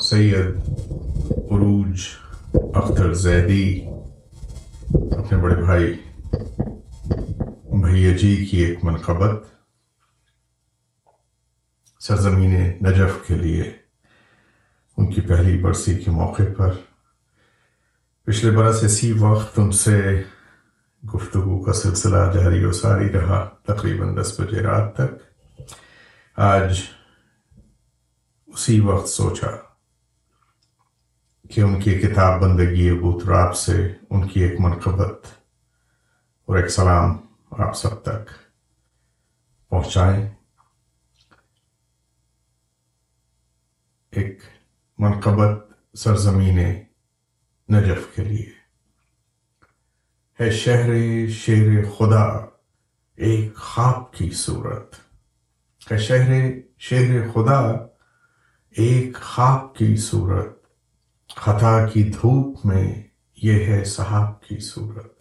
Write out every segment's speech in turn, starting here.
سید عروج اختر زیدی، اپنے بڑے بھائی بھیا جی کی ایک منقبت سرزمین نجف کے لیے، ان کی پہلی برسی کے موقع پر۔ پچھلے برس اسی وقت ان سے گفتگو کا سلسلہ جاری و ساری رہا، تقریباً دس بجے رات تک۔ آج اسی وقت سوچا۔ کہ ان کی کتاب بندگی ابوتراب سے ان کی ایک منقبت اور ایک سلام آپ سب تک پہنچائیں ایک منقبت سرزمین نجف کے لیے۔ ہے شہر شیر خدا، ایک خواب کی صورت۔ ہے شہر شہر خدا، ایک خواب کی صورت۔ خطا کی دھوپ میں یہ ہے صحاب کی صورت۔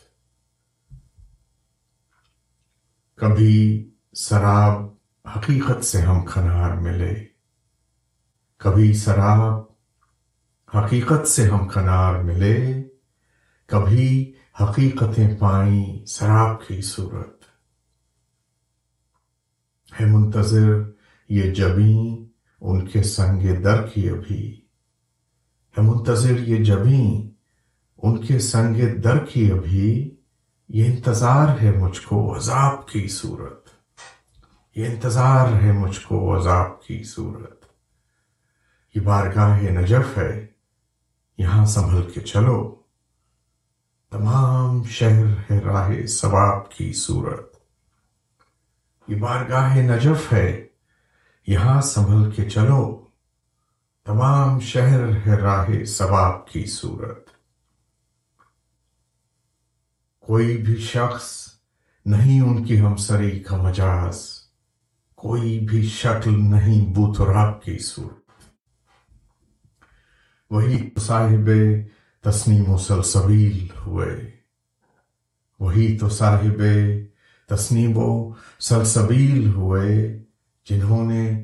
کبھی سراب حقیقت سے ہم کھنار ملے، کبھی سراب حقیقت سے ہم کھنار ملے، کبھی حقیقتیں پائیں سراب کی صورت۔ ہے منتظر یہ جبیں ان کے سنگ در کی ابھی۔ ہے منتظر یہ جبیں ان کے سنگ در کی ابھی یہ انتظار ہے مجھ کو عذاب کی صورت۔ یہ انتظار ہے مجھ کو عذاب کی صورت۔ یہ بارگاہ نجف ہے، یہاں سنبھل کے چلو۔ تمام شہر ہے راہ ثواب کی صورت۔ یہ بارگاہ نجف ہے، یہاں سنبھل کے چلو۔ تمام شہر ہے راہ ثواب کی صورت۔ کوئی بھی شخص نہیں ان کی ہمسری کا مجاز، کوئی بھی شکل نہیں بوتراب کی صورت۔ وہی تو صاحب تسنیم و سلسبیل ہوئے۔ وہی تو صاحب تسنیم و سلسبیل ہوئے جنہوں نے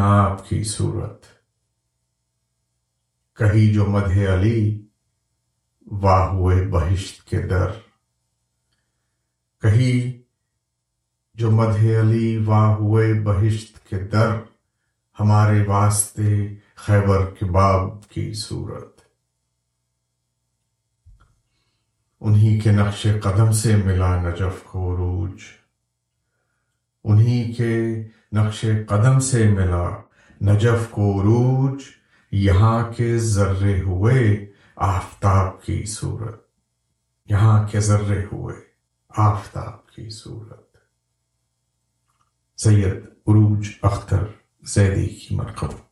دیکھی آپ کی صورت۔ کہی جو مدح علی واہ ہوئے بہشت کے در۔ کہی جو مدح علی واہ ہوئے بہشت کے در ہمارے واسطے خیبر کے باب کی صورت۔ انہی کے نقش قدم سے ملا نجف کو عروج انہی کے نقش قدم سے ملا۔ نجف کو عروج، یہاں کے ذرے ہوئے آفتاب کی صورت۔ یہاں کے ذرے ہوئے آفتاب کی صورت۔ سید عروج اختر زیدی کی مرکب۔